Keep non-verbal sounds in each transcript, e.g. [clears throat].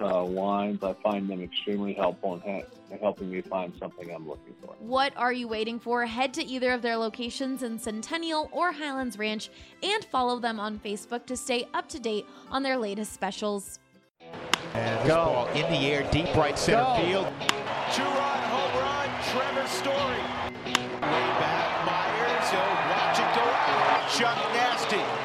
uh, wines. I find them extremely helpful in, ha- in helping me find something I'm looking for. What are you waiting for? Head to either of their locations in Centennial or Highlands Ranch and follow them on Facebook to stay up to date on their latest specials. And Go. ball in the air, deep right center Go. field. Two-run home run, Trevor Story. Way back, Myers. He'll watch it go out. Chuck Nasty.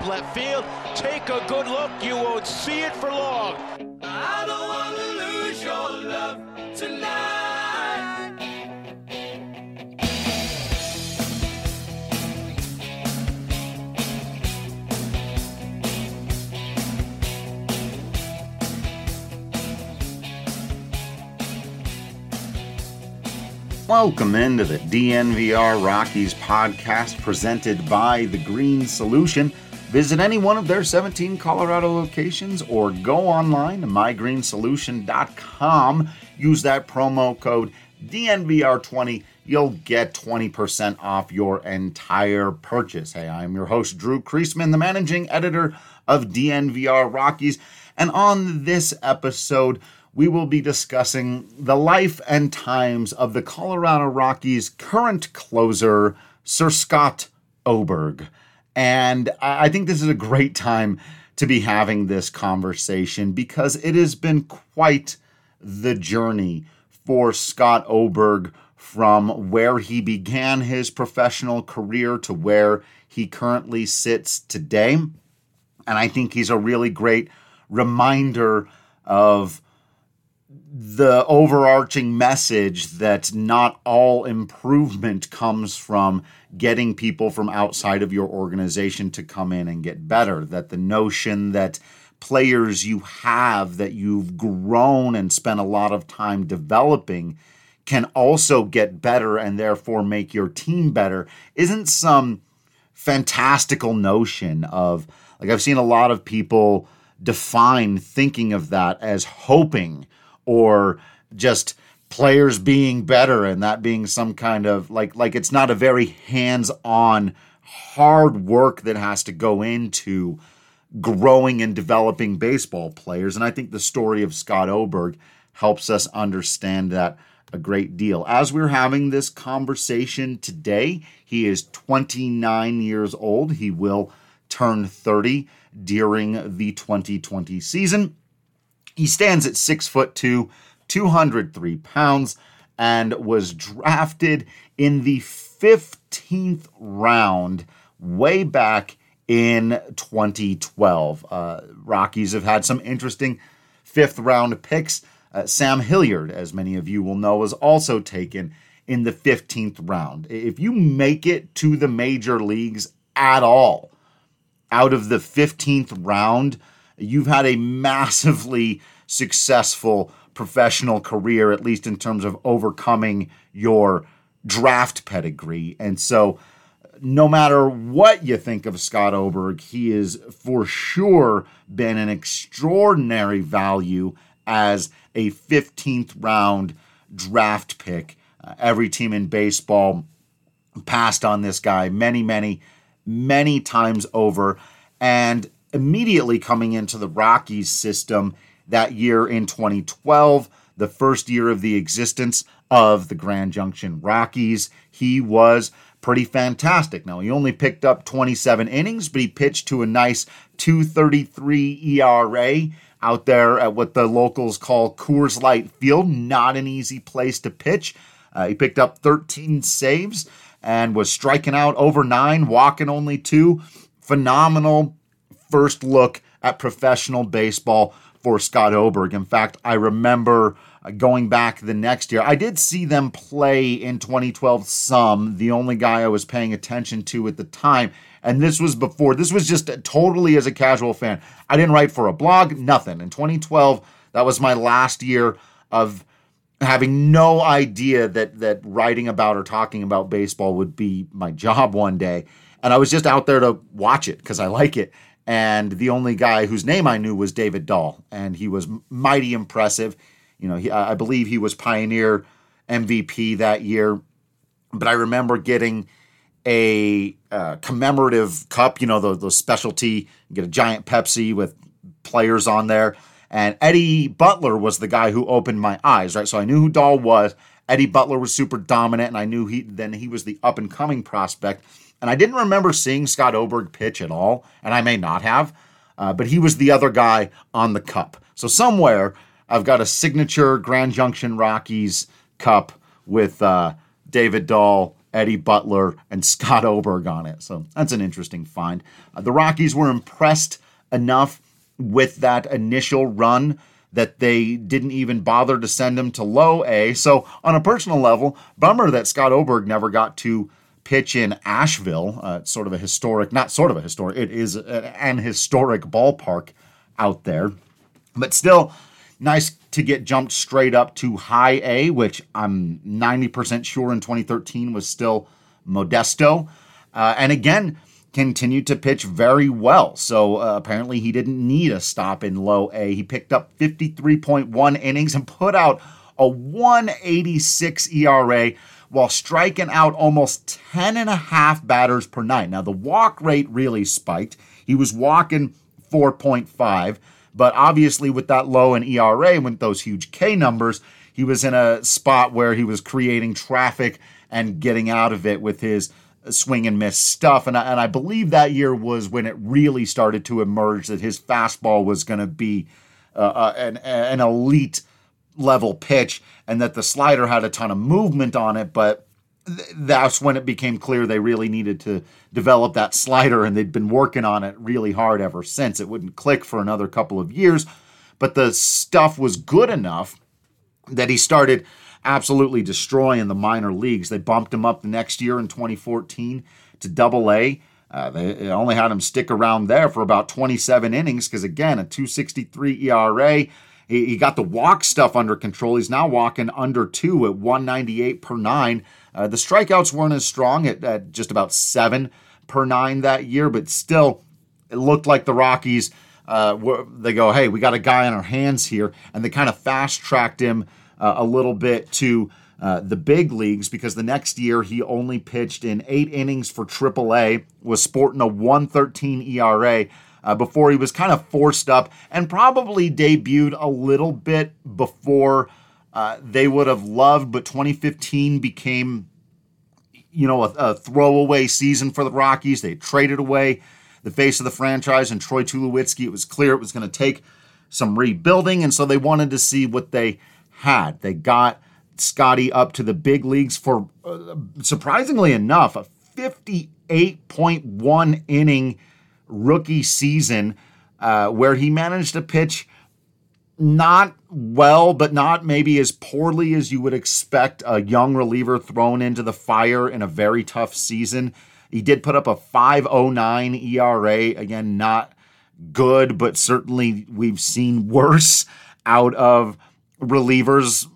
Deep left field. Take a good look, you won't see it for long. I don't want to lose your love tonight. Welcome into the DNVR Rockies podcast presented by The Green Solution. Visit any one of their 17 Colorado locations or go online to mygreensolution.com. Use that promo code DNVR20. You'll get 20% off your entire purchase. Hey, I'm your host, Drew Creasman, the managing editor of DNVR Rockies. And on this episode, we will be discussing the life and times of the Colorado Rockies' current closer, Sir Scott Oberg. And I think this is a great time to be having this conversation because it has been quite the journey for Scott Oberg from where he began his professional career to where he currently sits today. And I think he's a really great reminder of the overarching message that not all improvement comes from getting people from outside of your organization to come in and get better. That the notion that players you have that you've grown and spent a lot of time developing can also get better and therefore make your team better isn't some fantastical notion of like I've seen a lot of people define thinking of that as hoping or just players being better and that being some kind of like like it's not a very hands-on hard work that has to go into growing and developing baseball players and I think the story of Scott Oberg helps us understand that a great deal. As we're having this conversation today, he is 29 years old. He will turn 30 during the 2020 season. He stands at six foot two, 203 pounds, and was drafted in the 15th round way back in 2012. Uh, Rockies have had some interesting fifth round picks. Uh, Sam Hilliard, as many of you will know, was also taken in the 15th round. If you make it to the major leagues at all out of the 15th round, you've had a massively successful professional career, at least in terms of overcoming your draft pedigree. And so, no matter what you think of Scott Oberg, he has for sure been an extraordinary value as a 15th round draft pick. Uh, every team in baseball passed on this guy many, many, many times over. And immediately coming into the Rockies system that year in 2012, the first year of the existence of the Grand Junction Rockies. He was pretty fantastic. Now, he only picked up 27 innings, but he pitched to a nice 233 ERA out there at what the locals call Coors Light Field. Not an easy place to pitch. Uh, he picked up 13 saves and was striking out over nine, walking only two. Phenomenal first look at professional baseball for Scott Oberg. In fact, I remember uh, going back the next year. I did see them play in 2012 some, the only guy I was paying attention to at the time. And this was before, this was just uh, totally as a casual fan. I didn't write for a blog, nothing. In 2012, that was my last year of having no idea that that writing about or talking about baseball would be my job one day. And I was just out there to watch it because I like it. And the only guy whose name I knew was David Dahl, and he was mighty impressive. You know, he, I believe he was Pioneer MVP that year. But I remember getting a uh, commemorative cup, you know, the, those specialty, get a giant Pepsi with players on there. And Eddie Butler was the guy who opened my eyes, right? So I knew who Dahl was. Eddie Butler was super dominant, and I knew he then he was the up and coming prospect. And I didn't remember seeing Scott Oberg pitch at all, and I may not have, uh, but he was the other guy on the cup. So somewhere I've got a signature Grand Junction Rockies cup with uh, David Dahl, Eddie Butler, and [laughs] Scott Oberg on it. So that's an interesting find. Uh, the Rockies were impressed enough with that initial run that they didn't even bother to send him to low A. So, on a personal level, bummer that Scott Oberg never got to pitch in Asheville. Uh, sort of a historic, not sort of a historic, it is an historic ballpark out there. But still, nice to get jumped straight up to high A, which I'm 90% sure in 2013 was still Modesto. Uh, and again, continued to pitch very well. So uh, apparently he didn't need a stop in low A. He picked up 53.1 innings and put out a 186 ERA while striking out almost 10 and a half batters per night. Now the walk rate really spiked. He was walking 4.5, but obviously with that low in ERA and with those huge K numbers, he was in a spot where he was creating traffic and getting out of it with his swing and miss stuff. And I, and I believe that year was when it really started to emerge that his fastball was going to be uh, uh, an, an elite level pitch and that the slider had a ton of movement on it. But th- that's when it became clear they really needed to develop that slider and they'd been working on it really hard ever since. It wouldn't click for another couple of years, but the stuff was good enough that he started absolutely destroying the minor leagues. They bumped him up the next year in 2014 to double A. Uh, they only had him stick around there for about 27 innings because, again, a 263 ERA. He, got the walk stuff under control. He's now walking under two at 198 per nine. Uh, the strikeouts weren't as strong at, at just about seven per nine that year, but still, it looked like the Rockies. Uh, they go, hey, we got a guy on our hands here, and they kind of fast tracked him uh, a little bit to uh, the big leagues because the next year he only pitched in eight innings for AAA, was sporting a 113 ERA. Uh, before he was kind of forced up and probably debuted a little bit before uh, they would have loved, but 2015 became, you know, a, a, throwaway season for the Rockies. They traded away the face of the franchise and Troy Tulowitzki. It was clear it was going to take some rebuilding, and so they wanted to see what they had. They got Scotty up to the big leagues for, uh, surprisingly enough, a 58.1 inning rookie season uh, where he managed to pitch not well, but not maybe as poorly as you would expect a young reliever thrown into the fire in a very tough season. He did put up a 509 ERA. Again, not good, but certainly we've seen worse out of relievers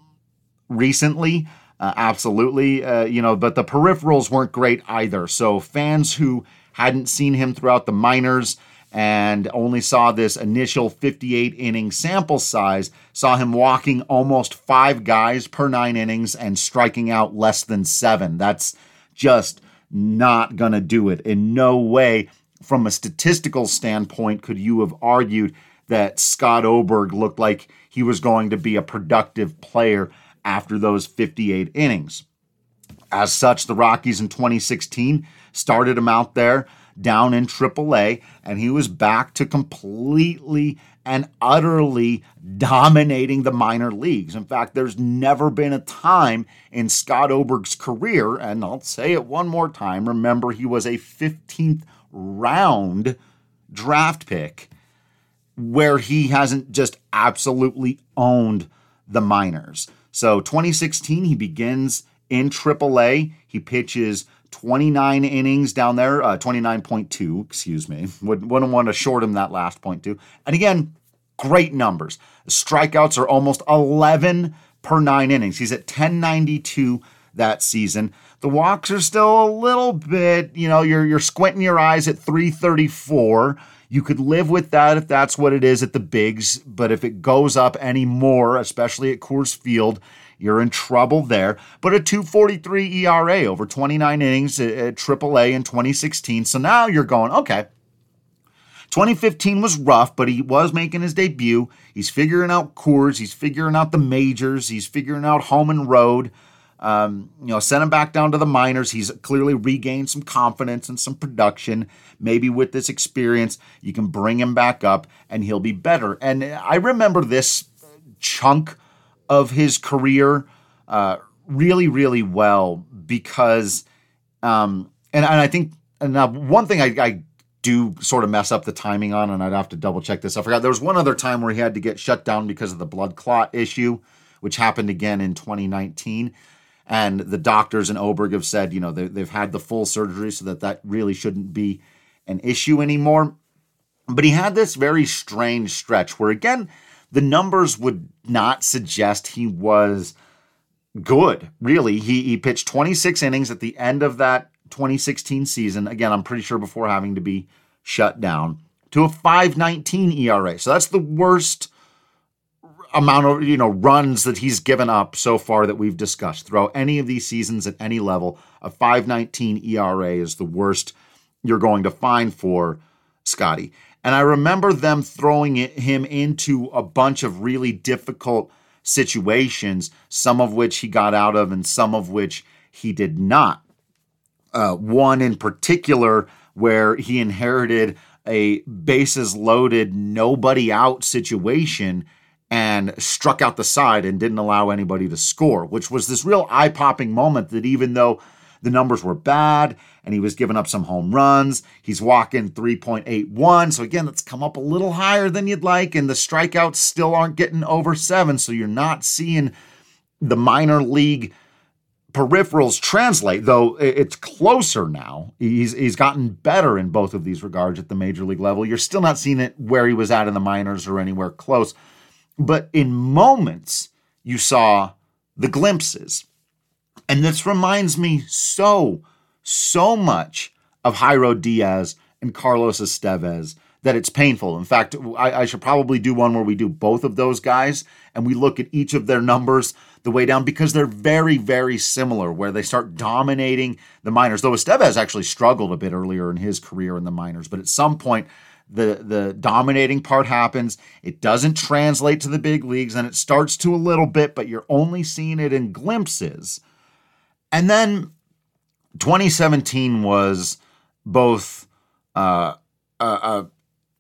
recently. Uh, absolutely. Uh, you know, but the peripherals weren't great either. So fans who hadn't seen him throughout the minors and only saw this initial 58 inning sample size saw him walking almost five guys per nine innings and striking out less than seven. That's just not going to do it. In no way, from a statistical standpoint, could you have argued that Scott Oberg looked like he was going to be a productive player after those 58 innings. As such, the Rockies in 2016 started him out there down in AAA, and he was back to completely and utterly dominating the minor leagues. In fact, there's never been a time in Scott Oberg's career, and I'll say it one more time remember, he was a 15th round draft pick where he hasn't just absolutely owned the minors. So 2016, he begins in AAA. He pitches 29 innings down there, uh, 29.2, excuse me. [laughs] Would, wouldn't want to short him that last point two. And again, great numbers. Strikeouts are almost 11 per nine innings. He's at 1092 that season. The walks are still a little bit, you know, you're you're squinting your eyes at 334. You could live with that if that's what it is at the bigs, but if it goes up any more, especially at Coors Field, you're in trouble there. But a 243 ERA over 29 innings at AAA in 2016. So now you're going, okay. 2015 was rough, but he was making his debut. He's figuring out Coors. He's figuring out the majors. He's figuring out home and road. Um, you know, send him back down to the minors. He's clearly regained some confidence and some production. Maybe with this experience, you can bring him back up and he'll be better. And I remember this chunk of his career uh, really, really well because, um, and, and I think, and now one thing I, I do sort of mess up the timing on, and I'd have to double check this. I forgot there was one other time where he had to get shut down because of the blood clot issue, which happened again in 2019. And the doctors in Oberg have said, you know, they, they've had the full surgery so that that really shouldn't be an issue anymore. But he had this very strange stretch where, again, the numbers would not suggest he was good, really. He, he pitched 26 innings at the end of that 2016 season. Again, I'm pretty sure before having to be shut down to a 519 ERA. So that's the worst amount of you know runs that he's given up so far that we've discussed throughout any of these seasons at any level. A 519 ERA is the worst you're going to find for Scotty. And I remember them throwing it, him into a bunch of really difficult situations, some of which he got out of and some of which he did not. Uh, one in particular where he inherited a bases loaded, nobody out situation and struck out the side and didn't allow anybody to score, which was this real eye popping moment that even though the numbers were bad and he was giving up some home runs, he's walking 3.81. So again, that's come up a little higher than you'd like, and the strikeouts still aren't getting over seven. So you're not seeing the minor league peripherals translate, though it's closer now. He's he's gotten better in both of these regards at the major league level. You're still not seeing it where he was at in the minors or anywhere close. But in moments, you saw the glimpses. And this reminds me so, so much of Jairo Diaz and Carlos Estevez that it's painful. In fact, I, I, should probably do one where we do both of those guys and we look at each of their numbers the way down because they're very, very similar, where they start dominating the minors. Though Estevez actually struggled a bit earlier in his career in the minors, but at some point, the the dominating part happens it doesn't translate to the big leagues and it starts to a little bit but you're only seeing it in glimpses and then 2017 was both uh, a, a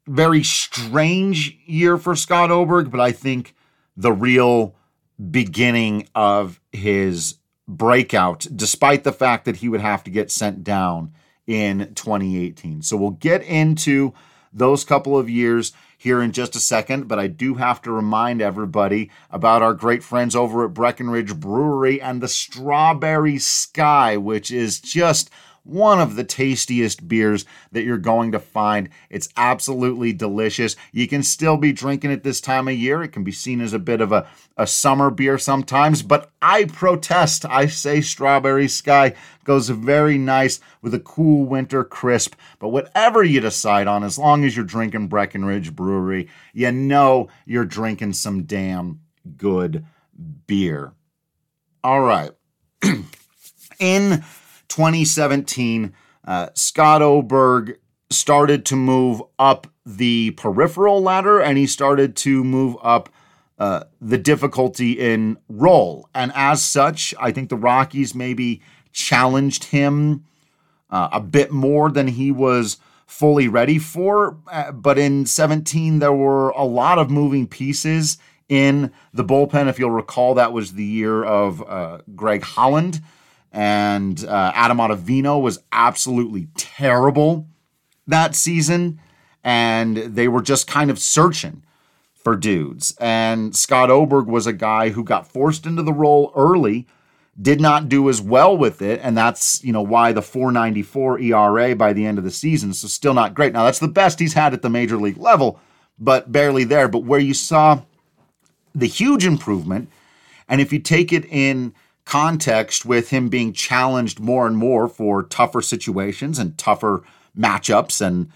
very strange year for Scott Oberg but I think the real beginning of his breakout despite the fact that he would have to get sent down in 2018 so we'll get into those couple of years here in just a second, but I do have to remind everybody about our great friends over at Breckenridge Brewery and the Strawberry Sky, which is just one of the tastiest beers that you're going to find. It's absolutely delicious. You can still be drinking it this time of year. It can be seen as a bit of a, a summer beer sometimes, but I protest. I say Strawberry Sky goes very nice with a cool winter crisp. But whatever you decide on, as long as you're drinking Breckenridge Brewery, you know you're drinking some damn good beer. All right. [clears throat] In 2017, uh, Scott Oberg started to move up the peripheral ladder and he started to move up uh, the difficulty in role. And as such, I think the Rockies maybe challenged him uh, a bit more than he was fully ready for. Uh, but in 17, there were a lot of moving pieces in the bullpen. If you'll recall, that was the year of uh, Greg Holland. And uh, Adam Ottavino was absolutely terrible that season. And they were just kind of searching for dudes. And Scott Oberg was a guy who got forced into the role early, did not do as well with it, and that's, you know, why the 494 ERA by the end of the season. So still not great. Now that's the best he's had at the major league level, but barely there. But where you saw the huge improvement, and if you take it in context with him being challenged more and more for tougher situations and tougher matchups and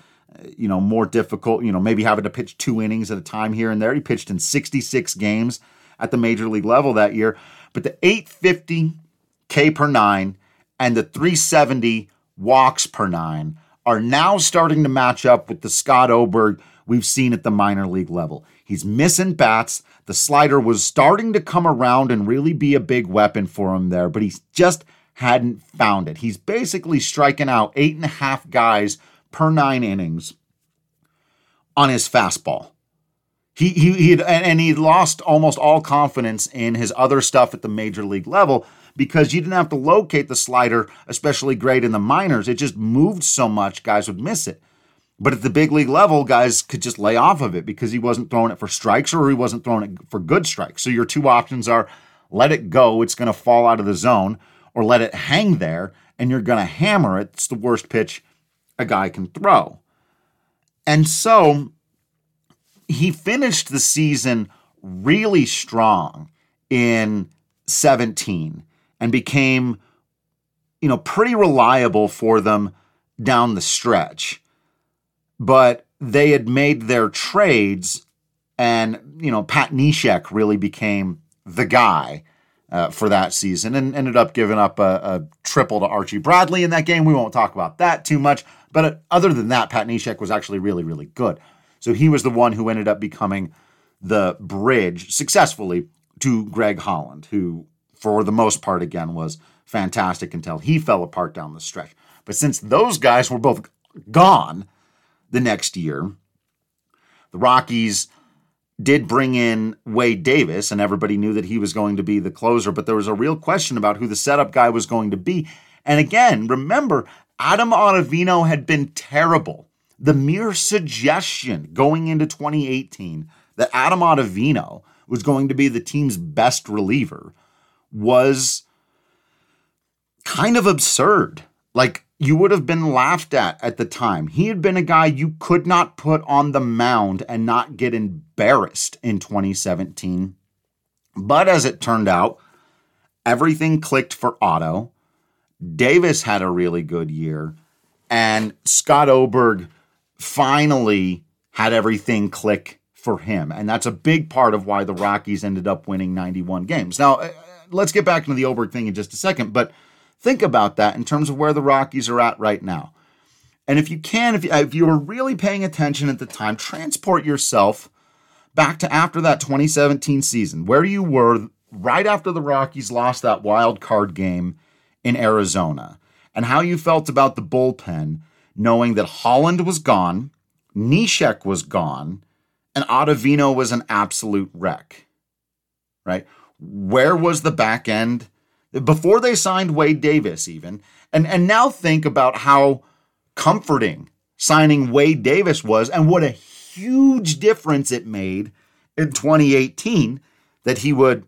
you know, more difficult, you know, maybe having to pitch two innings at a time here and there. He pitched in 66 games at the major league level that year. But the 850 K per nine and the 370 walks per nine are now starting to match up with the Scott Oberg we've seen at the minor league level. He's missing bats. The slider was starting to come around and really be a big weapon for him there, but he's just hadn't found it. He's basically striking out eight and a half guys per nine innings on his fastball. He he he had, and he lost almost all confidence in his other stuff at the major league level because you didn't have to locate the slider, especially great in the minors. It just moved so much, guys would miss it. But at the big league level, guys could just lay off of it because he wasn't throwing it for strikes or he wasn't throwing it for good strikes. So your two options are let it go, it's going to fall out of the zone, or let it hang there and you're going to hammer it. It's the worst pitch a guy can throw. And so he finished the season really strong in 17 and became, you know, pretty reliable for them down the stretch. But they had made their trades, and, you know, Pat Neshek really became the guy uh, for that season and ended up giving up a, a, triple to Archie Bradley in that game. We won't talk about that too much. But uh, other than that, Pat Neshek was actually really, really good. So he was the one who ended up becoming the bridge successfully to Greg Holland, who, for the most part, again, was fantastic until he fell apart down the stretch. But since those guys were both gone the next year, the Rockies did bring in Wade Davis, and everybody knew that he was going to be the closer, but there was a real question about who the setup guy was going to be. And again, remember, Adam Ottavino had been terrible. The mere suggestion going into 2018 that Adam Ottavino was going to be the team's best reliever was kind of absurd. Like, you would have been laughed at at the time. He had been a guy you could not put on the mound and not get embarrassed in 2017. But as it turned out, everything clicked for Otto. Davis had a really good year, and Scott Oberg finally had everything click for him. And that's a big part of why the Rockies ended up winning 91 games. Now, uh, let's get back into the Oberg thing in just a second, but Think about that in terms of where the Rockies are at right now. And if you can, if you, if you were really paying attention at the time, transport yourself back to after that 2017 season, where you were right after the Rockies lost that wild card game in Arizona, and how you felt about the bullpen, knowing that Holland was gone, Neshek was gone, and Ottavino was an absolute wreck. Right? Where was the back end? Before they signed Wade Davis, even. And, and now think about how comforting signing Wade Davis was and what a huge difference it made in 2018 that he would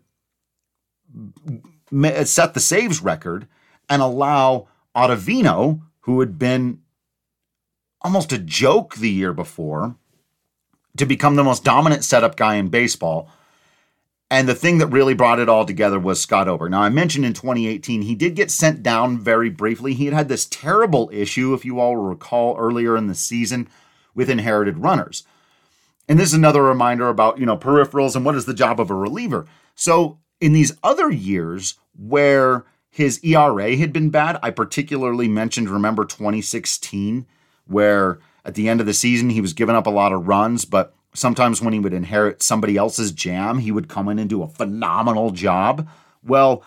set the saves record and allow Ottavino, who had been almost a joke the year before, to become the most dominant setup guy in baseball and the thing that really brought it all together was Scott Oberg. Now, I mentioned in 2018, he did get sent down very briefly. He had had this terrible issue, if you all recall, earlier in the season with inherited runners. And this is another reminder about, you know, peripherals and what is the job of a reliever. So, in these other years where his ERA had been bad, I particularly mentioned, remember 2016, where at the end of the season he was giving up a lot of runs, but sometimes when he would inherit somebody else's jam, he would come in and do a phenomenal job. Well,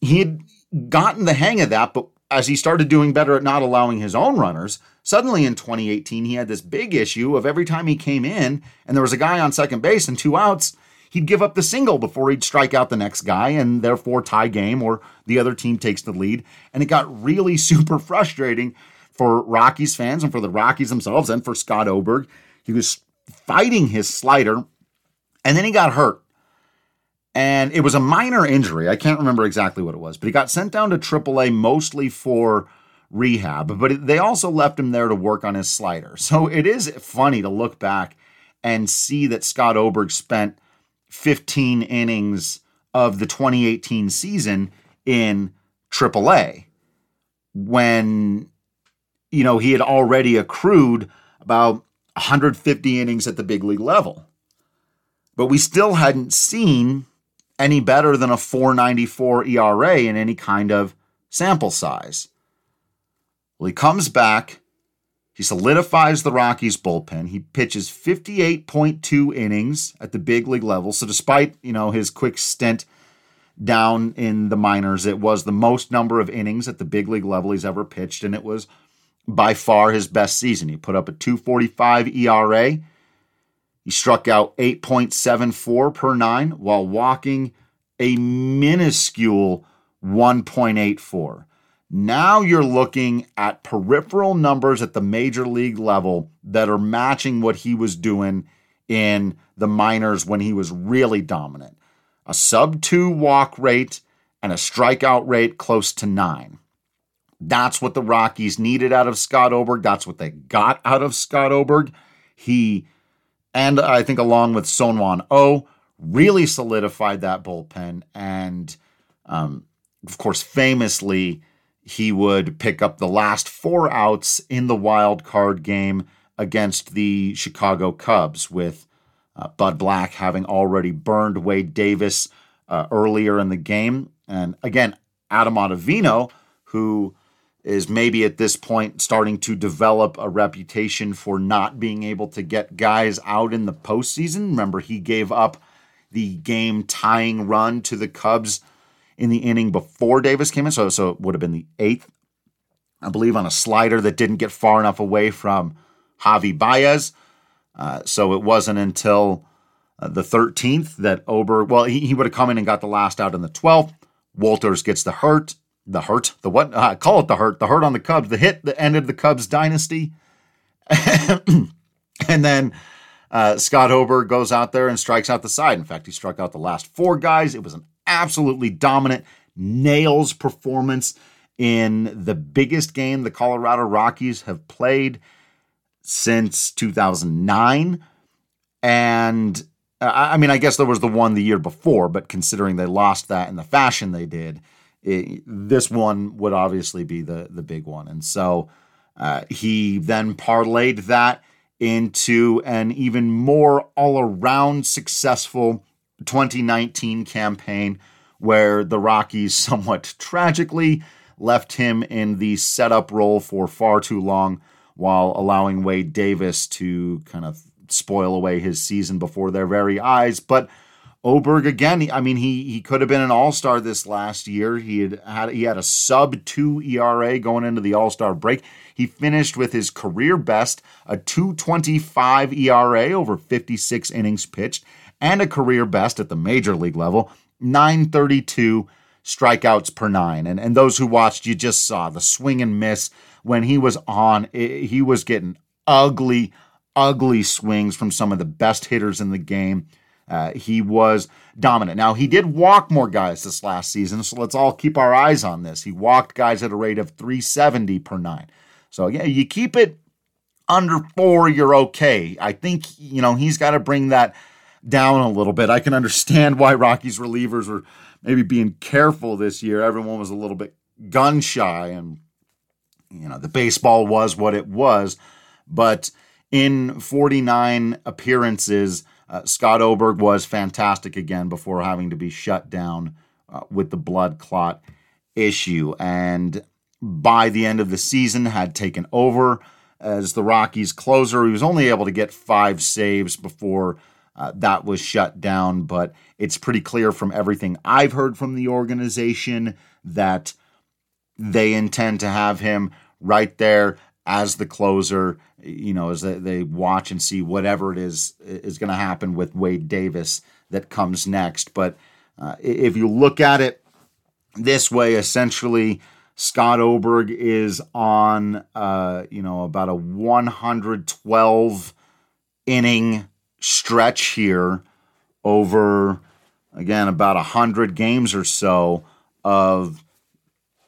he had gotten the hang of that, but as he started doing better at not allowing his own runners, suddenly in 2018, he had this big issue of every time he came in and there was a guy on second base and two outs, he'd give up the single before he'd strike out the next guy and therefore tie game or the other team takes the lead. And it got really [laughs] super frustrating for Rockies fans and for the Rockies themselves and for Scott Oberg. He was fighting his slider and then he got hurt. And it was a minor injury. I can't remember exactly what it was, but he got sent down to AAA mostly for rehab, but they also left him there to work on his slider. So it is funny to look back and see that Scott Oberg spent 15 innings of the 2018 season in AAA when you know he had already accrued about 150 innings at the big league level. But we still hadn't seen any better than a 494 ERA in any kind of sample size. Well, he comes back. He solidifies the Rockies bullpen. He pitches 58.2 innings at the big league level. So despite, you know, his quick stint down in the minors, it was the most number of innings at the big league level he's ever pitched and it was by far his best season. He put up a 245 ERA. He struck out 8.74 per 9 while walking a minuscule 1.84. Now you're looking at peripheral numbers at the major league level that are matching what he was doing in the minors when he was really dominant. A sub two walk rate and a strikeout rate close to nine. That's what the Rockies needed out of Scott Oberg. That's what they got out of Scott Oberg. He, and I think along with Seung-Hwan Oh, really solidified that bullpen. And um, of course, famously, he would pick up the last four outs in the wild card game against the Chicago Cubs, with uh, Bud Black having already burned Wade Davis uh, earlier in the game. And again, Adam Ottavino, who is maybe at this point starting to develop a reputation for not being able to get guys out in the postseason. Remember, he gave up the game tying run to the Cubs in the inning before Davis came in. So, so it would have been the eighth, I believe, on a slider that didn't get far enough away from Javi Baez. Uh, so it wasn't until uh, the 13th that Ober, well, he, he would have come in and got the last out in the 12th. Wolters gets the hurt, the hurt, the what? Uh, call it the hurt, the hurt on the Cubs, the hit that ended the Cubs dynasty. [coughs] and then uh, Scott Oberg goes out there and strikes out the side. In fact, he struck out the last four guys. It was an absolutely dominant nails performance in the biggest game the Colorado Rockies have played since 2009. And uh, I mean, I guess there was the one the year before, but considering they lost that in the fashion they did, it, this one would obviously be the the big one. And so uh, he then parlayed that into an even more all around successful 2019 campaign where the Rockies [laughs] somewhat tragically left him in the setup role for far too long while allowing Wade Davis to kind of spoil away his season before their very eyes. But Oberg again, I mean, he he could have been an all-star this last year. He had had he had a sub two ERA going into the all-star break. He finished with his career best, a 225 ERA over 56 innings pitched, and a career best at the major league level, 932 strikeouts per nine. And, and those who watched, you just saw the swing and miss when he was on. He was getting ugly, ugly swings from some of the best hitters in the game. Uh, he was dominant. Now, he did walk more guys this last season, so let's all keep our eyes on this. He walked guys at a rate of 370 per nine. So, yeah, you keep it under four, you're okay. I think, you know, he's got to bring that down a little bit. I can understand why Rockies relievers were maybe being careful this year. Everyone was a little bit gun shy, and you know the baseball was what it was. But in 49 appearances, uh, Scott Oberg was fantastic again before having to be shut down uh, with the blood clot issue, and by the end of the season had taken over as the Rockies closer. He was only able to get five saves before uh, that was shut down, but it's pretty clear from everything I've heard from the organization that they intend to have him right there as the closer, you know, as they, watch and see whatever it is is going to happen with Wade Davis that comes next. But uh, if you look at it this way, essentially, Scott Oberg is on, uh, you know, about a 112 inning stretch here over, again, about 100 games or so of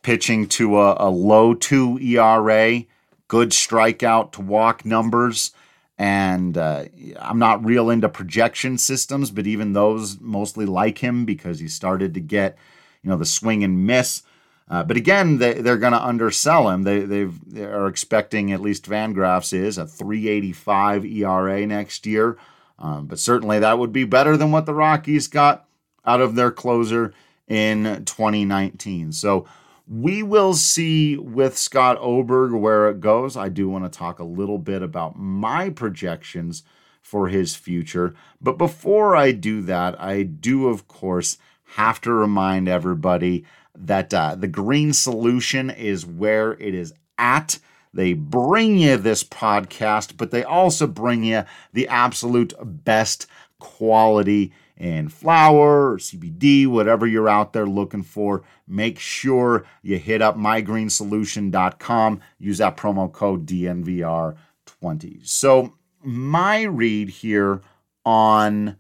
pitching to a, a low two ERA, good strikeout to walk numbers. And uh, I'm not real into projection systems, but even those mostly like him because he started to get, you know, the swing and miss. Uh, but again, they, they're going to undersell him. They they are expecting, at least Fangraphs is, a 385 ERA next year. Um, but certainly that would be better than what the Rockies got out of their closer in 2019. So we will see with Scott Oberg where it goes. I do want to talk a little bit about my projections for his future. But before I do that, I do, of course, have to remind everybody that uh, the green solution is where it is at. They bring you this podcast, but they also bring you the absolute best quality in flour CBD, whatever you're out there looking for. Make sure you hit up mygreensolution.com. Use that promo code DNVR20. So, my read here on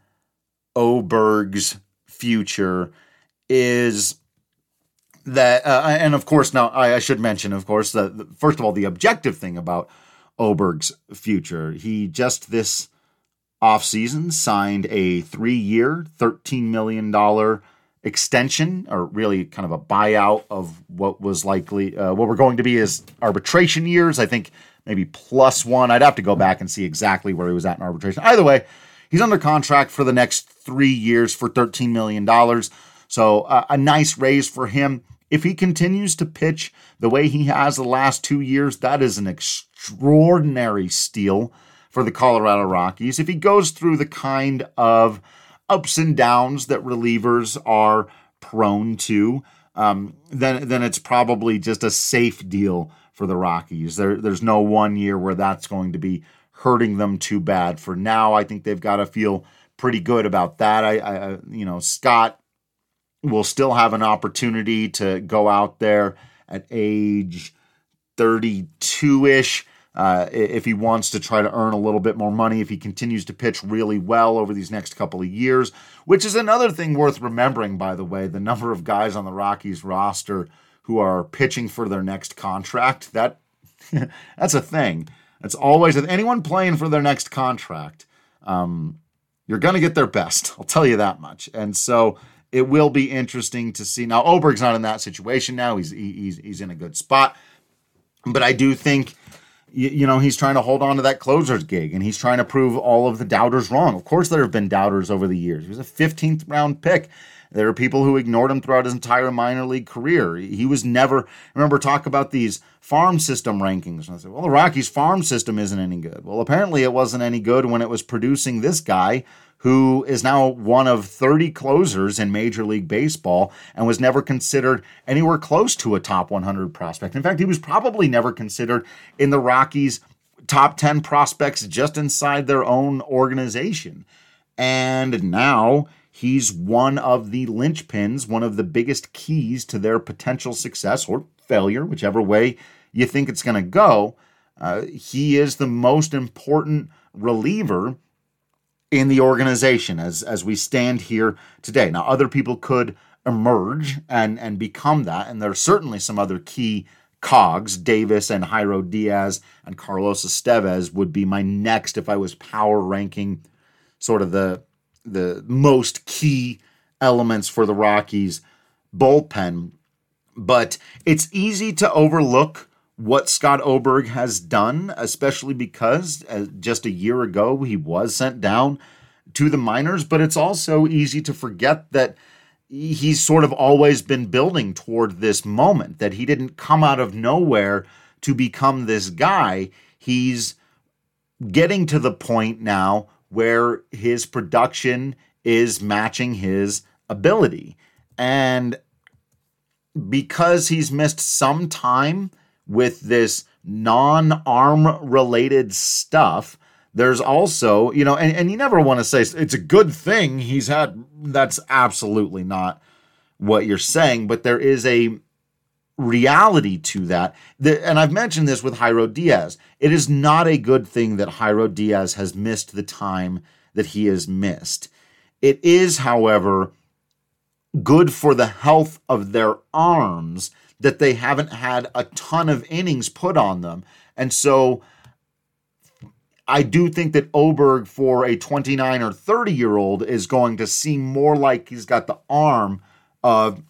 Oberg's future is that, uh, and of course, now I, I, should mention, of course, that first of all, the objective thing about Oberg's future. He just this offseason signed a three year, $13 million extension, or really kind of a buyout of what was likely, uh, what were going to be his arbitration years. I think maybe plus one. I'd have to go back and see exactly where he was at in arbitration. Either way, he's under contract for the next three years for $13 million. So uh, a nice raise for him. If he continues to pitch the way he has the last two years, that is an extraordinary steal for the Colorado Rockies. If he goes through the kind of ups and downs that relievers are prone to, um, then then it's probably just a safe deal for the Rockies. There, there's no one year where that's going to be hurting them too bad. For now, I think they've got to feel pretty good about that. I, I you know, Scott will still have an opportunity to go out there at age 32 ish. Uh, if he wants to try to earn a little bit more money, if he continues to pitch really well over these next couple of years, which is another thing worth remembering, by the way, the number of guys on the Rockies roster who are pitching for their next contract. That [laughs] that's a thing. It's always anyone playing for their next contract. Um, you're going to get their best. I'll tell you that much. And so it will be interesting to see. Now, Oberg's not in that situation now. He's he's he's in a good spot, but I do think you, you know he's trying to hold on to that closer's gig, and he's trying to prove all of the doubters wrong. Of course, there have been doubters over the years. He was a 15th round pick. There are people who ignored him throughout his entire minor league career. He was never, remember, talk about these farm system rankings. And I said, well, the Rockies farm system isn't any good. Well, apparently it wasn't any good when it was producing this guy who is now one of 30 closers in Major League Baseball and was never considered anywhere close to a top 100 prospect. In fact, he was probably never considered in the Rockies' top 10 prospects just inside their own organization. And now he's one of the linchpins, one of the biggest keys to their potential success or failure, whichever way you think it's going to go. Uh, he is the most important reliever in the organization as as we stand here today. Now, other people could emerge and and become that, and there are certainly some other key cogs. Davis and Jairo Diaz and Carlos Estevez would be my next if I was power ranking sort of the the most key elements for the Rockies bullpen. But it's easy to overlook what Scott Oberg has done, especially because uh, just a year ago he was sent down to the minors. But it's also easy to forget that he's sort of always been building toward this moment, that he didn't come out of nowhere to become this guy. he's getting to the point now where his production is matching his ability. And because he's missed some time with this non arm related stuff, there's also, you know, and, and you never want to say it's a good thing he's had. That's absolutely not what you're saying, but there is a reality to that. and I've mentioned this with Jairo Diaz. It is not a good thing that Jairo Diaz has missed the time that he has missed. It is, however, good for the health of their arms that they haven't had a ton of innings put on them. And so I do think that Oberg for a 29 or 30 year old is going to seem more like he's got the arm of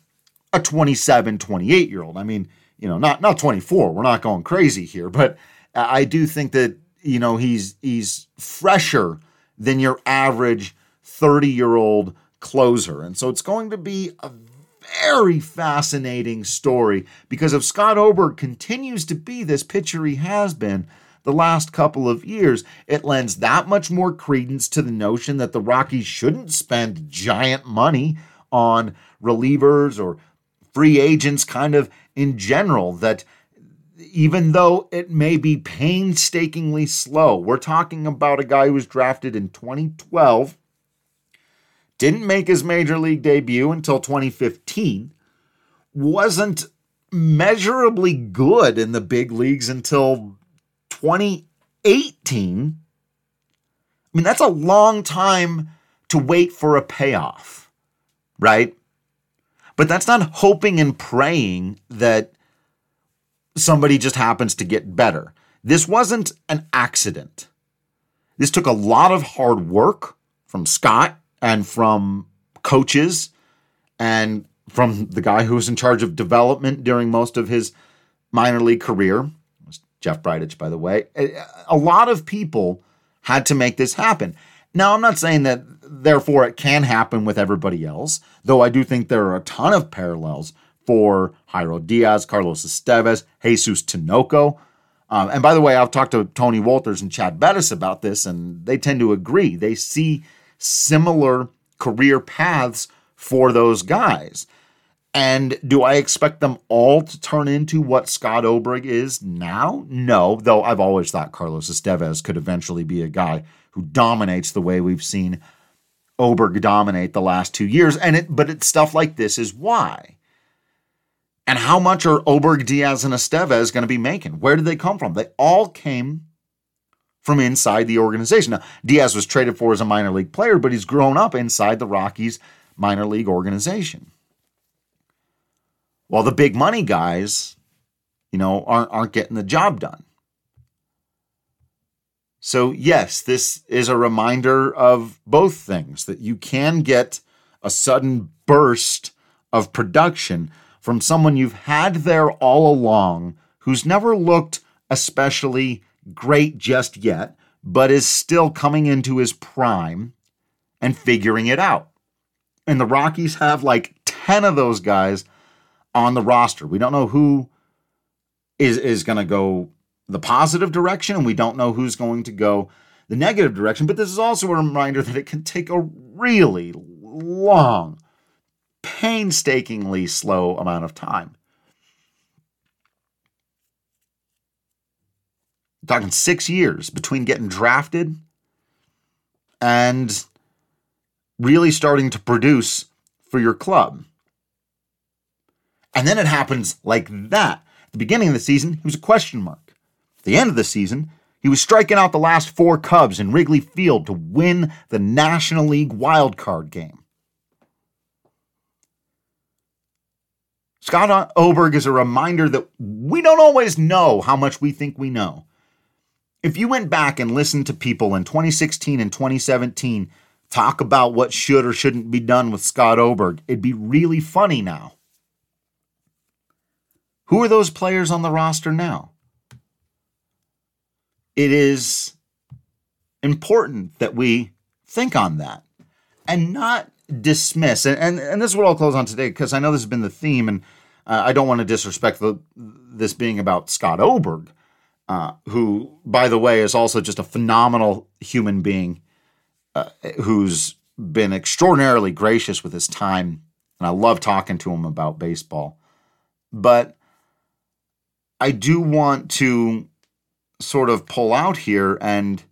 a 27, 28 year old. I mean, you know, not not 24. We're not going crazy here, but I do think that you know he's he's fresher than your average 30 year old closer, and so it's going to be a very fascinating story because if Scott Oberg continues to be this pitcher he has been the last couple of years, it lends that much more credence to the notion that the Rockies shouldn't spend giant money on relievers or free agents kind of in general that even though it may be painstakingly slow, we're talking about a guy who was drafted in 2012, didn't make his major league debut until 2015, wasn't measurably good in the big leagues until 2018. I mean, that's a long time to wait for a payoff, right? But that's not hoping and praying that somebody just happens to get better. This wasn't an accident. This took a lot of hard work from Scott and from coaches and from the guy who was in charge of development during most of his minor league career. Jeff Bridich, by the way. A lot of people had to make this happen. Now, I'm not saying that therefore it can happen with everybody else, though I do think there are a ton of parallels for Jairo Diaz, Carlos Estevez, Jesus Tinoco. Um, and by the way, I've talked to Tony Wolters and Chad Bettis about this, and they tend to agree. They see similar career paths for those guys. And do I expect them all to turn into what Scott Oberg is now? No, though I've always thought Carlos Estevez could eventually be a guy who dominates the way we've seen Oberg dominate the last two years. And it, but it's stuff like this is why. And how much are Oberg, Diaz, and Estevez going to be making? Where did they come from? They all came from inside the organization. Now, Diaz was traded for as a minor league player, but he's grown up inside the Rockies minor league organization. While the big money guys, you know, aren't, aren't getting the job done. So, yes, this is a reminder of both things that you can get a sudden burst of production from someone you've had there all along who's never looked especially great just yet, but is still coming into his prime and figuring it out. And the Rockies have like 10 of those guys on the roster. We don't know who is, is going to go the positive direction, and we don't know who's going to go the negative direction. But this is also a reminder that it can take a really long, painstakingly slow amount of time. Talking six years between getting drafted and really starting to produce for your club. And then it happens like that. At the beginning of the season, he was a question mark. At the end of the season, he was striking out the last four Cubs in Wrigley Field to win the National League wildcard game. Scott Oberg is a reminder that we don't always know how much we think we know. If you went back and listened to people in 2016 and 2017 talk about what should or shouldn't be done with Scott Oberg, it'd be really funny now. Who are those players on the roster now? it is important that we think on that and not dismiss. And, and, and this is what I'll close on today because I know this has been the theme, and uh, I don't want to disrespect the, this being about Scott Oberg. Uh, who, by the way, is also just a phenomenal human being uh, who's been extraordinarily gracious with his time. And I love talking to him about baseball. But I do want to sort of pull out here and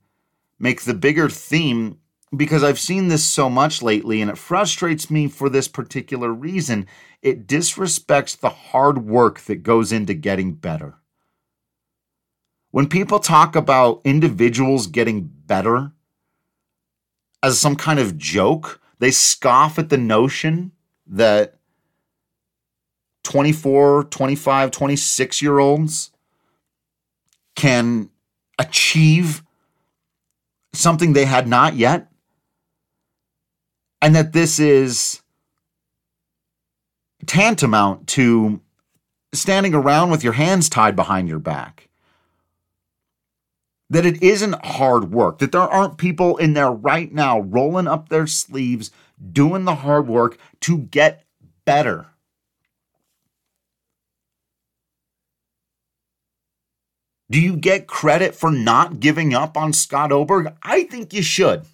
make the bigger theme because I've seen this so much lately and it frustrates me for this particular reason. It disrespects the hard work that goes into getting better. When people talk about individuals getting better as some kind of joke, they scoff at the notion that 24, 25, 26 year olds can achieve something they had not yet. And that this is tantamount to standing around with your hands tied behind your back. That it isn't hard work, that there aren't people in there right now rolling up their sleeves, doing the hard work to get better. Do you get credit for not giving up on Scott Oberg? I think you should.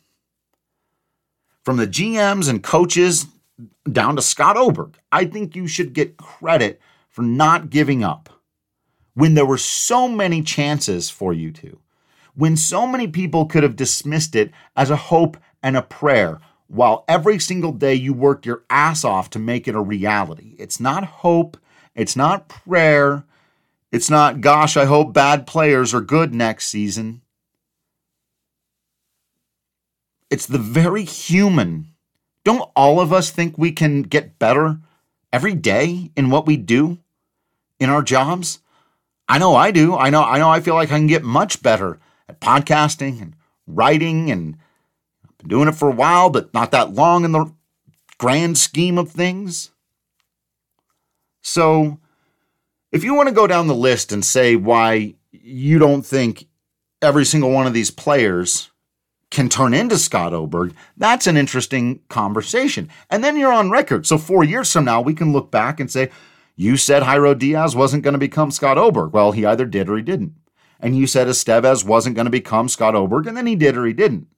From the GMs and coaches down to Scott Oberg, I think you should get credit for not giving up when there were so many chances for you to, when so many people could have dismissed it as a hope and a prayer, while every single day you worked your ass off to make it a reality. It's not hope, it's not prayer, it's not, gosh, I hope bad players are good next season. It's the very human. Don't all of us think we can get better every day in what we do in our jobs? I know I do. I know I know I feel like I can get much better podcasting and writing and I've been doing it for a while, but not that long in the grand scheme of things. So if you want to go down the list and say why you don't think every single one of these players can turn into Scott Oberg, that's an interesting conversation. And then you're on record. So four years from now, we can look back and say, you said Jairo Diaz wasn't going to become Scott Oberg. Well, he either did or he didn't. And you said Estevez wasn't going to become Scott Oberg, and then he did or he didn't.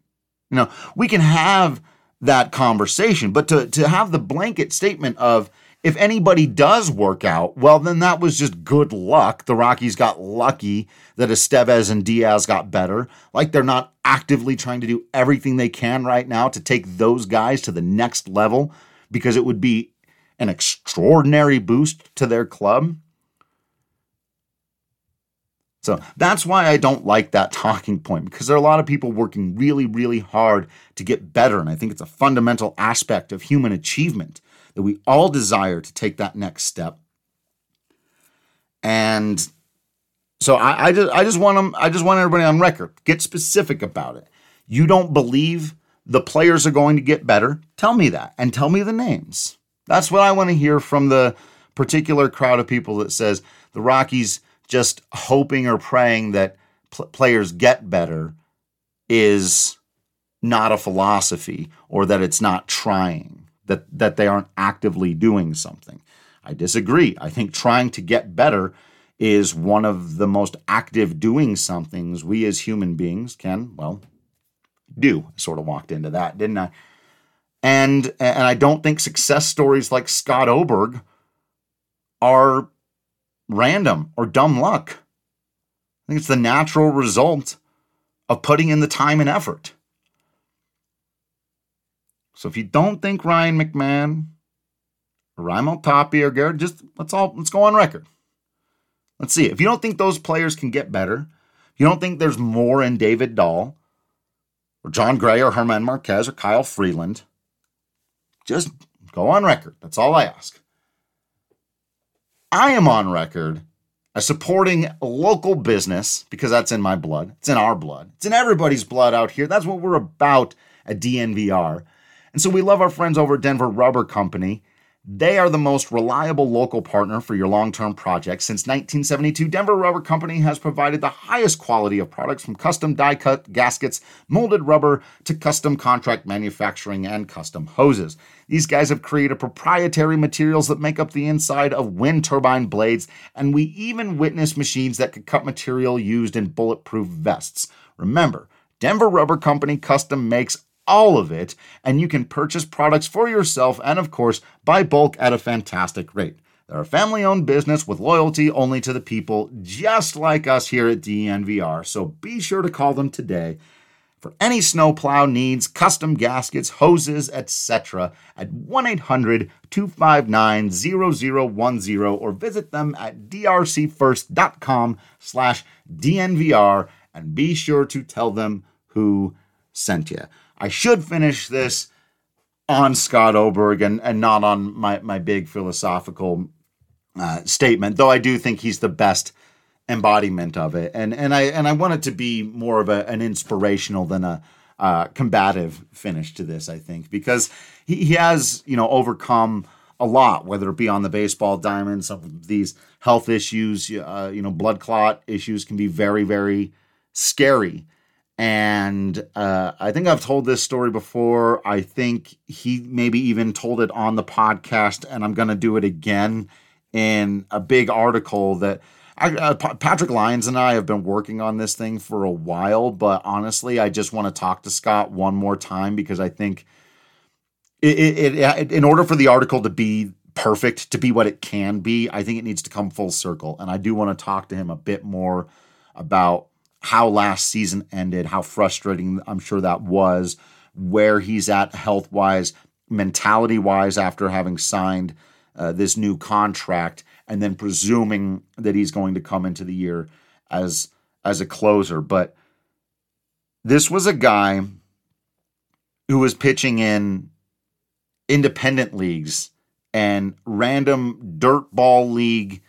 You know, we can have that conversation, but to, to have the blanket statement of, if anybody does work out, well, then that was just good luck. The Rockies got lucky that Estevez and Diaz got better. Like they're not actively trying to do everything they can right now to take those guys to the next level because it would be an extraordinary boost to their club. So that's why I don't like that talking point because there are a lot of people working really, really hard to get better. And I think it's a fundamental aspect of human achievement that we all desire to take that next step. And so I, I just I just want them I just want everybody on record. Get specific about it. You don't believe the players are going to get better. Tell me that and tell me the names. That's what I want to hear from the particular crowd of people that says the Rockies just hoping or praying that pl- players get better is not a philosophy or that it's not trying that that they aren't actively doing something. I disagree. I think trying to get better is one of the most active doing somethings we as human beings can, well, do. I sort of walked into that, didn't I? And and I don't think success stories like Scott Oberg are random or dumb luck. I think it's the natural result of putting in the time and effort. So if you don't think Ryan McMahon, Raimel Tapia, or Garrett, just let's all let's go on record. Let's see. If you don't think those players can get better, you don't think there's more in David Dahl, or Jon Gray, or German Marquez, or Kyle Freeland, just go on record. That's all I ask. I am on record as supporting local business because that's in my blood. It's in our blood. It's in everybody's blood out here. That's what we're about at DNVR. And so we love our friends over at Denver Rubber Company. They are the most reliable local partner for your long term project. Since 1972, Denver Rubber Company has provided the highest quality of products from custom die cut gaskets, molded rubber, to custom contract manufacturing and custom hoses. These guys have created proprietary materials that make up the inside of wind turbine blades, and we even witnessed machines that could cut material used in bulletproof vests. Remember, Denver Rubber Company custom makes all of it, and you can purchase products for yourself and, of course, buy bulk at a fantastic rate. They're a family owned business with loyalty only to the people, just like us here at DNVR. So be sure to call them today for any snowplow needs, custom gaskets, hoses, etc. at 1-800-259-0010 or visit them at drcfirst.com slash DNVR and be sure to tell them who sent you. I should finish this on Scott Oberg and, and not on my, my big philosophical uh, statement, though I do think he's the best embodiment of it. And and I and I want it to be more of a, an inspirational than a uh, combative finish to this. I think because he, he has you know overcome a lot, whether it be on the baseball diamond, some of these health issues, uh, you know, blood clot issues can be very very scary. And uh, I think I've told this story before. I think he maybe even told it on the podcast, and I'm going to do it again in a big article that I, uh, Patrick Lyons and I have been working on this thing for a while. But honestly, I just want to talk to Scott one more time because I think it, it, it in order for the article to be perfect, to be what it can be, I think it needs to come full circle. And I do want to talk to him a bit more about how last season ended, how frustrating I'm sure that was, where he's at health wise, mentality wise, after having signed uh, this new contract, and then presuming that he's going to come into the year as as a closer. But this was a guy who was pitching in independent leagues and random dirt ball league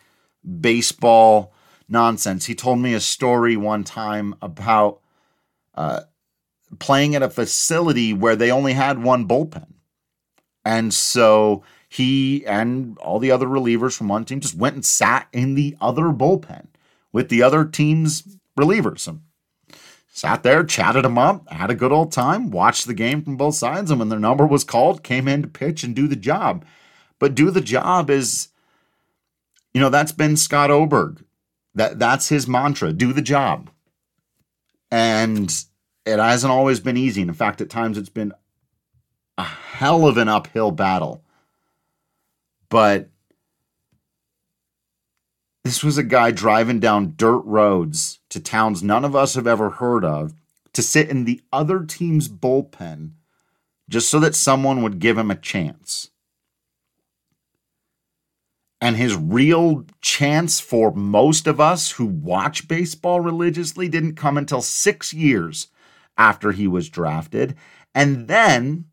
baseball nonsense. He told me a story one time about uh, playing at a facility where they only had one bullpen. And so he and all the other relievers from one team just went and sat in the other bullpen with the other team's relievers and sat there, chatted them up, had a good old time, watched the game from both sides. And when their number was called, came in to pitch and do the job. But do the job is, you know, that's been Scott Oberg that that's his mantra. Do the job. And it hasn't always been easy. And in fact, at times it's been a hell of an uphill battle. But this was a guy driving down dirt roads to towns none of us have ever heard of to sit in the other team's bullpen just so that someone would give him a chance. And his real chance for most of us who watch baseball religiously didn't come until six years after he was drafted. And then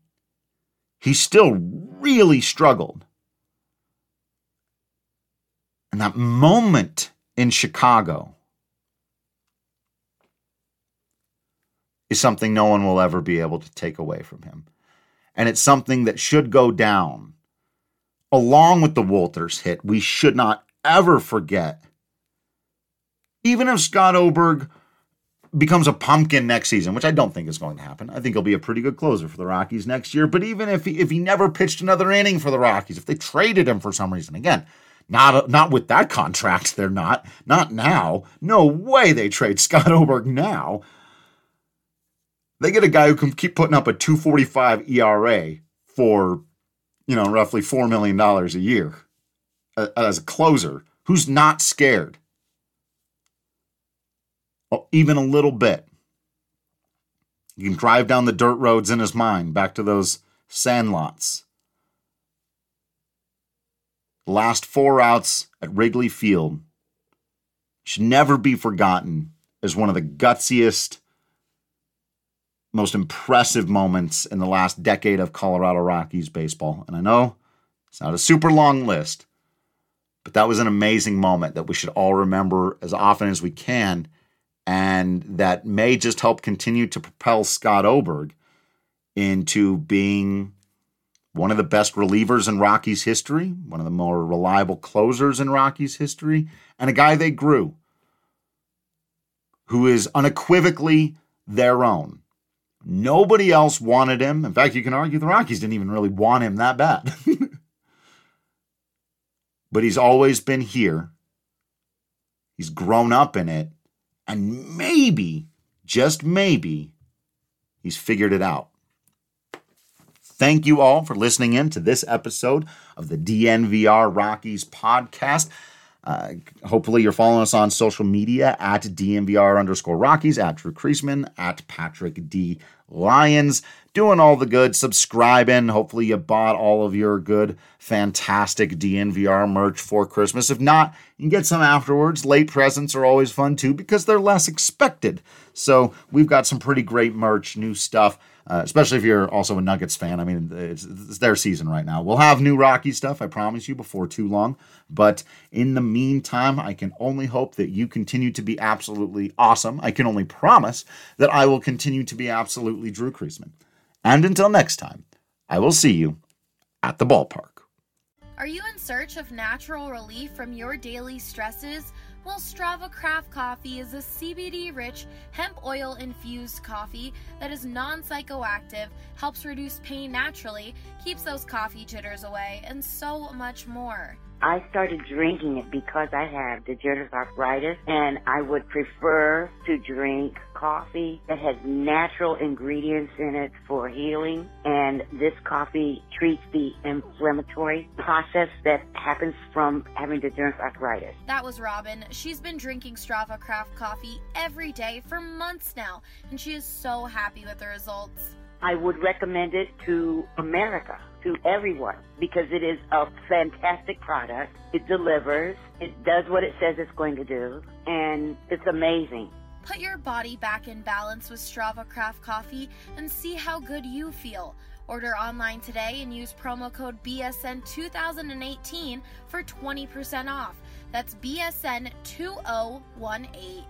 he still really struggled. And that moment in Chicago is something no one will ever be able to take away from him. And it's something that should go down along with the Wolters hit, we should not ever forget. Even if Scott Oberg becomes a pumpkin next season, which I don't think is going to happen. I think he'll be a pretty good closer for the Rockies next year. But even if he, if he never pitched another inning for the Rockies, if they traded him for some reason, again, not not with that contract, they're not. Not now. No way they trade Scott Oberg now. They get a guy who can keep putting up a 245 ERA for you know, roughly $4 million a year as a closer who's not scared, oh, even a little bit. You can drive down the dirt roads in his mind back to those sand sandlots. last four outs at Wrigley Field should never be forgotten as one of the gutsiest most impressive moments in the last decade of Colorado Rockies baseball. And I know it's not a super long list, but that was an amazing moment that we should all remember as often as we can. And that may just help continue to propel Scott Oberg into being one of the best relievers in Rockies history, one of the more reliable closers in Rockies history, and a guy they grew who is unequivocally their own. Nobody else wanted him. In fact, you can argue the Rockies didn't even really want him that bad. [laughs] but he's always been here. He's grown up in it. And maybe, just maybe, he's figured it out. Thank you all for listening in to this episode of the DNVR Rockies podcast. Uh, hopefully, you're following us on social media at DNVR underscore Rockies, at Drew Creasman, at Patrick D. Lyons, doing all the good, subscribing. Hopefully, you bought all of your good, fantastic DNVR merch for Christmas. If not, you can get some afterwards. Late presents are always fun too because they're less expected. So, we've got some pretty great merch, new stuff. Uh, especially if you're also a Nuggets fan. I mean, it's, it's, their season right now. We'll have new Rocky stuff, I promise you, before too long. But in the meantime, I can only hope that you continue to be absolutely awesome. I can only promise that I will continue to be absolutely Drew Creasman. And until next time, I will see you at the ballpark. Are you in search of natural relief from your daily stresses? Well, Strava Craft Coffee is a CBD rich, hemp oil infused coffee that is non psychoactive, helps reduce pain naturally, keeps those coffee jitters away, and so much more. I started drinking it because I have degenerative arthritis and I would prefer to drink coffee that has natural ingredients in it for healing and this coffee treats the inflammatory process that happens from having degenerative arthritis. That was Robin. She's been drinking Strava Craft coffee every day for months now and she is so happy with the results. I would recommend it to America, to everyone, because it is a fantastic product. It delivers, it does what it says it's going to do, and it's amazing. Put your body back in balance with Strava Craft Coffee and see how good you feel. Order online today and use promo code BSN2018 for 20% off. That's BSN2018.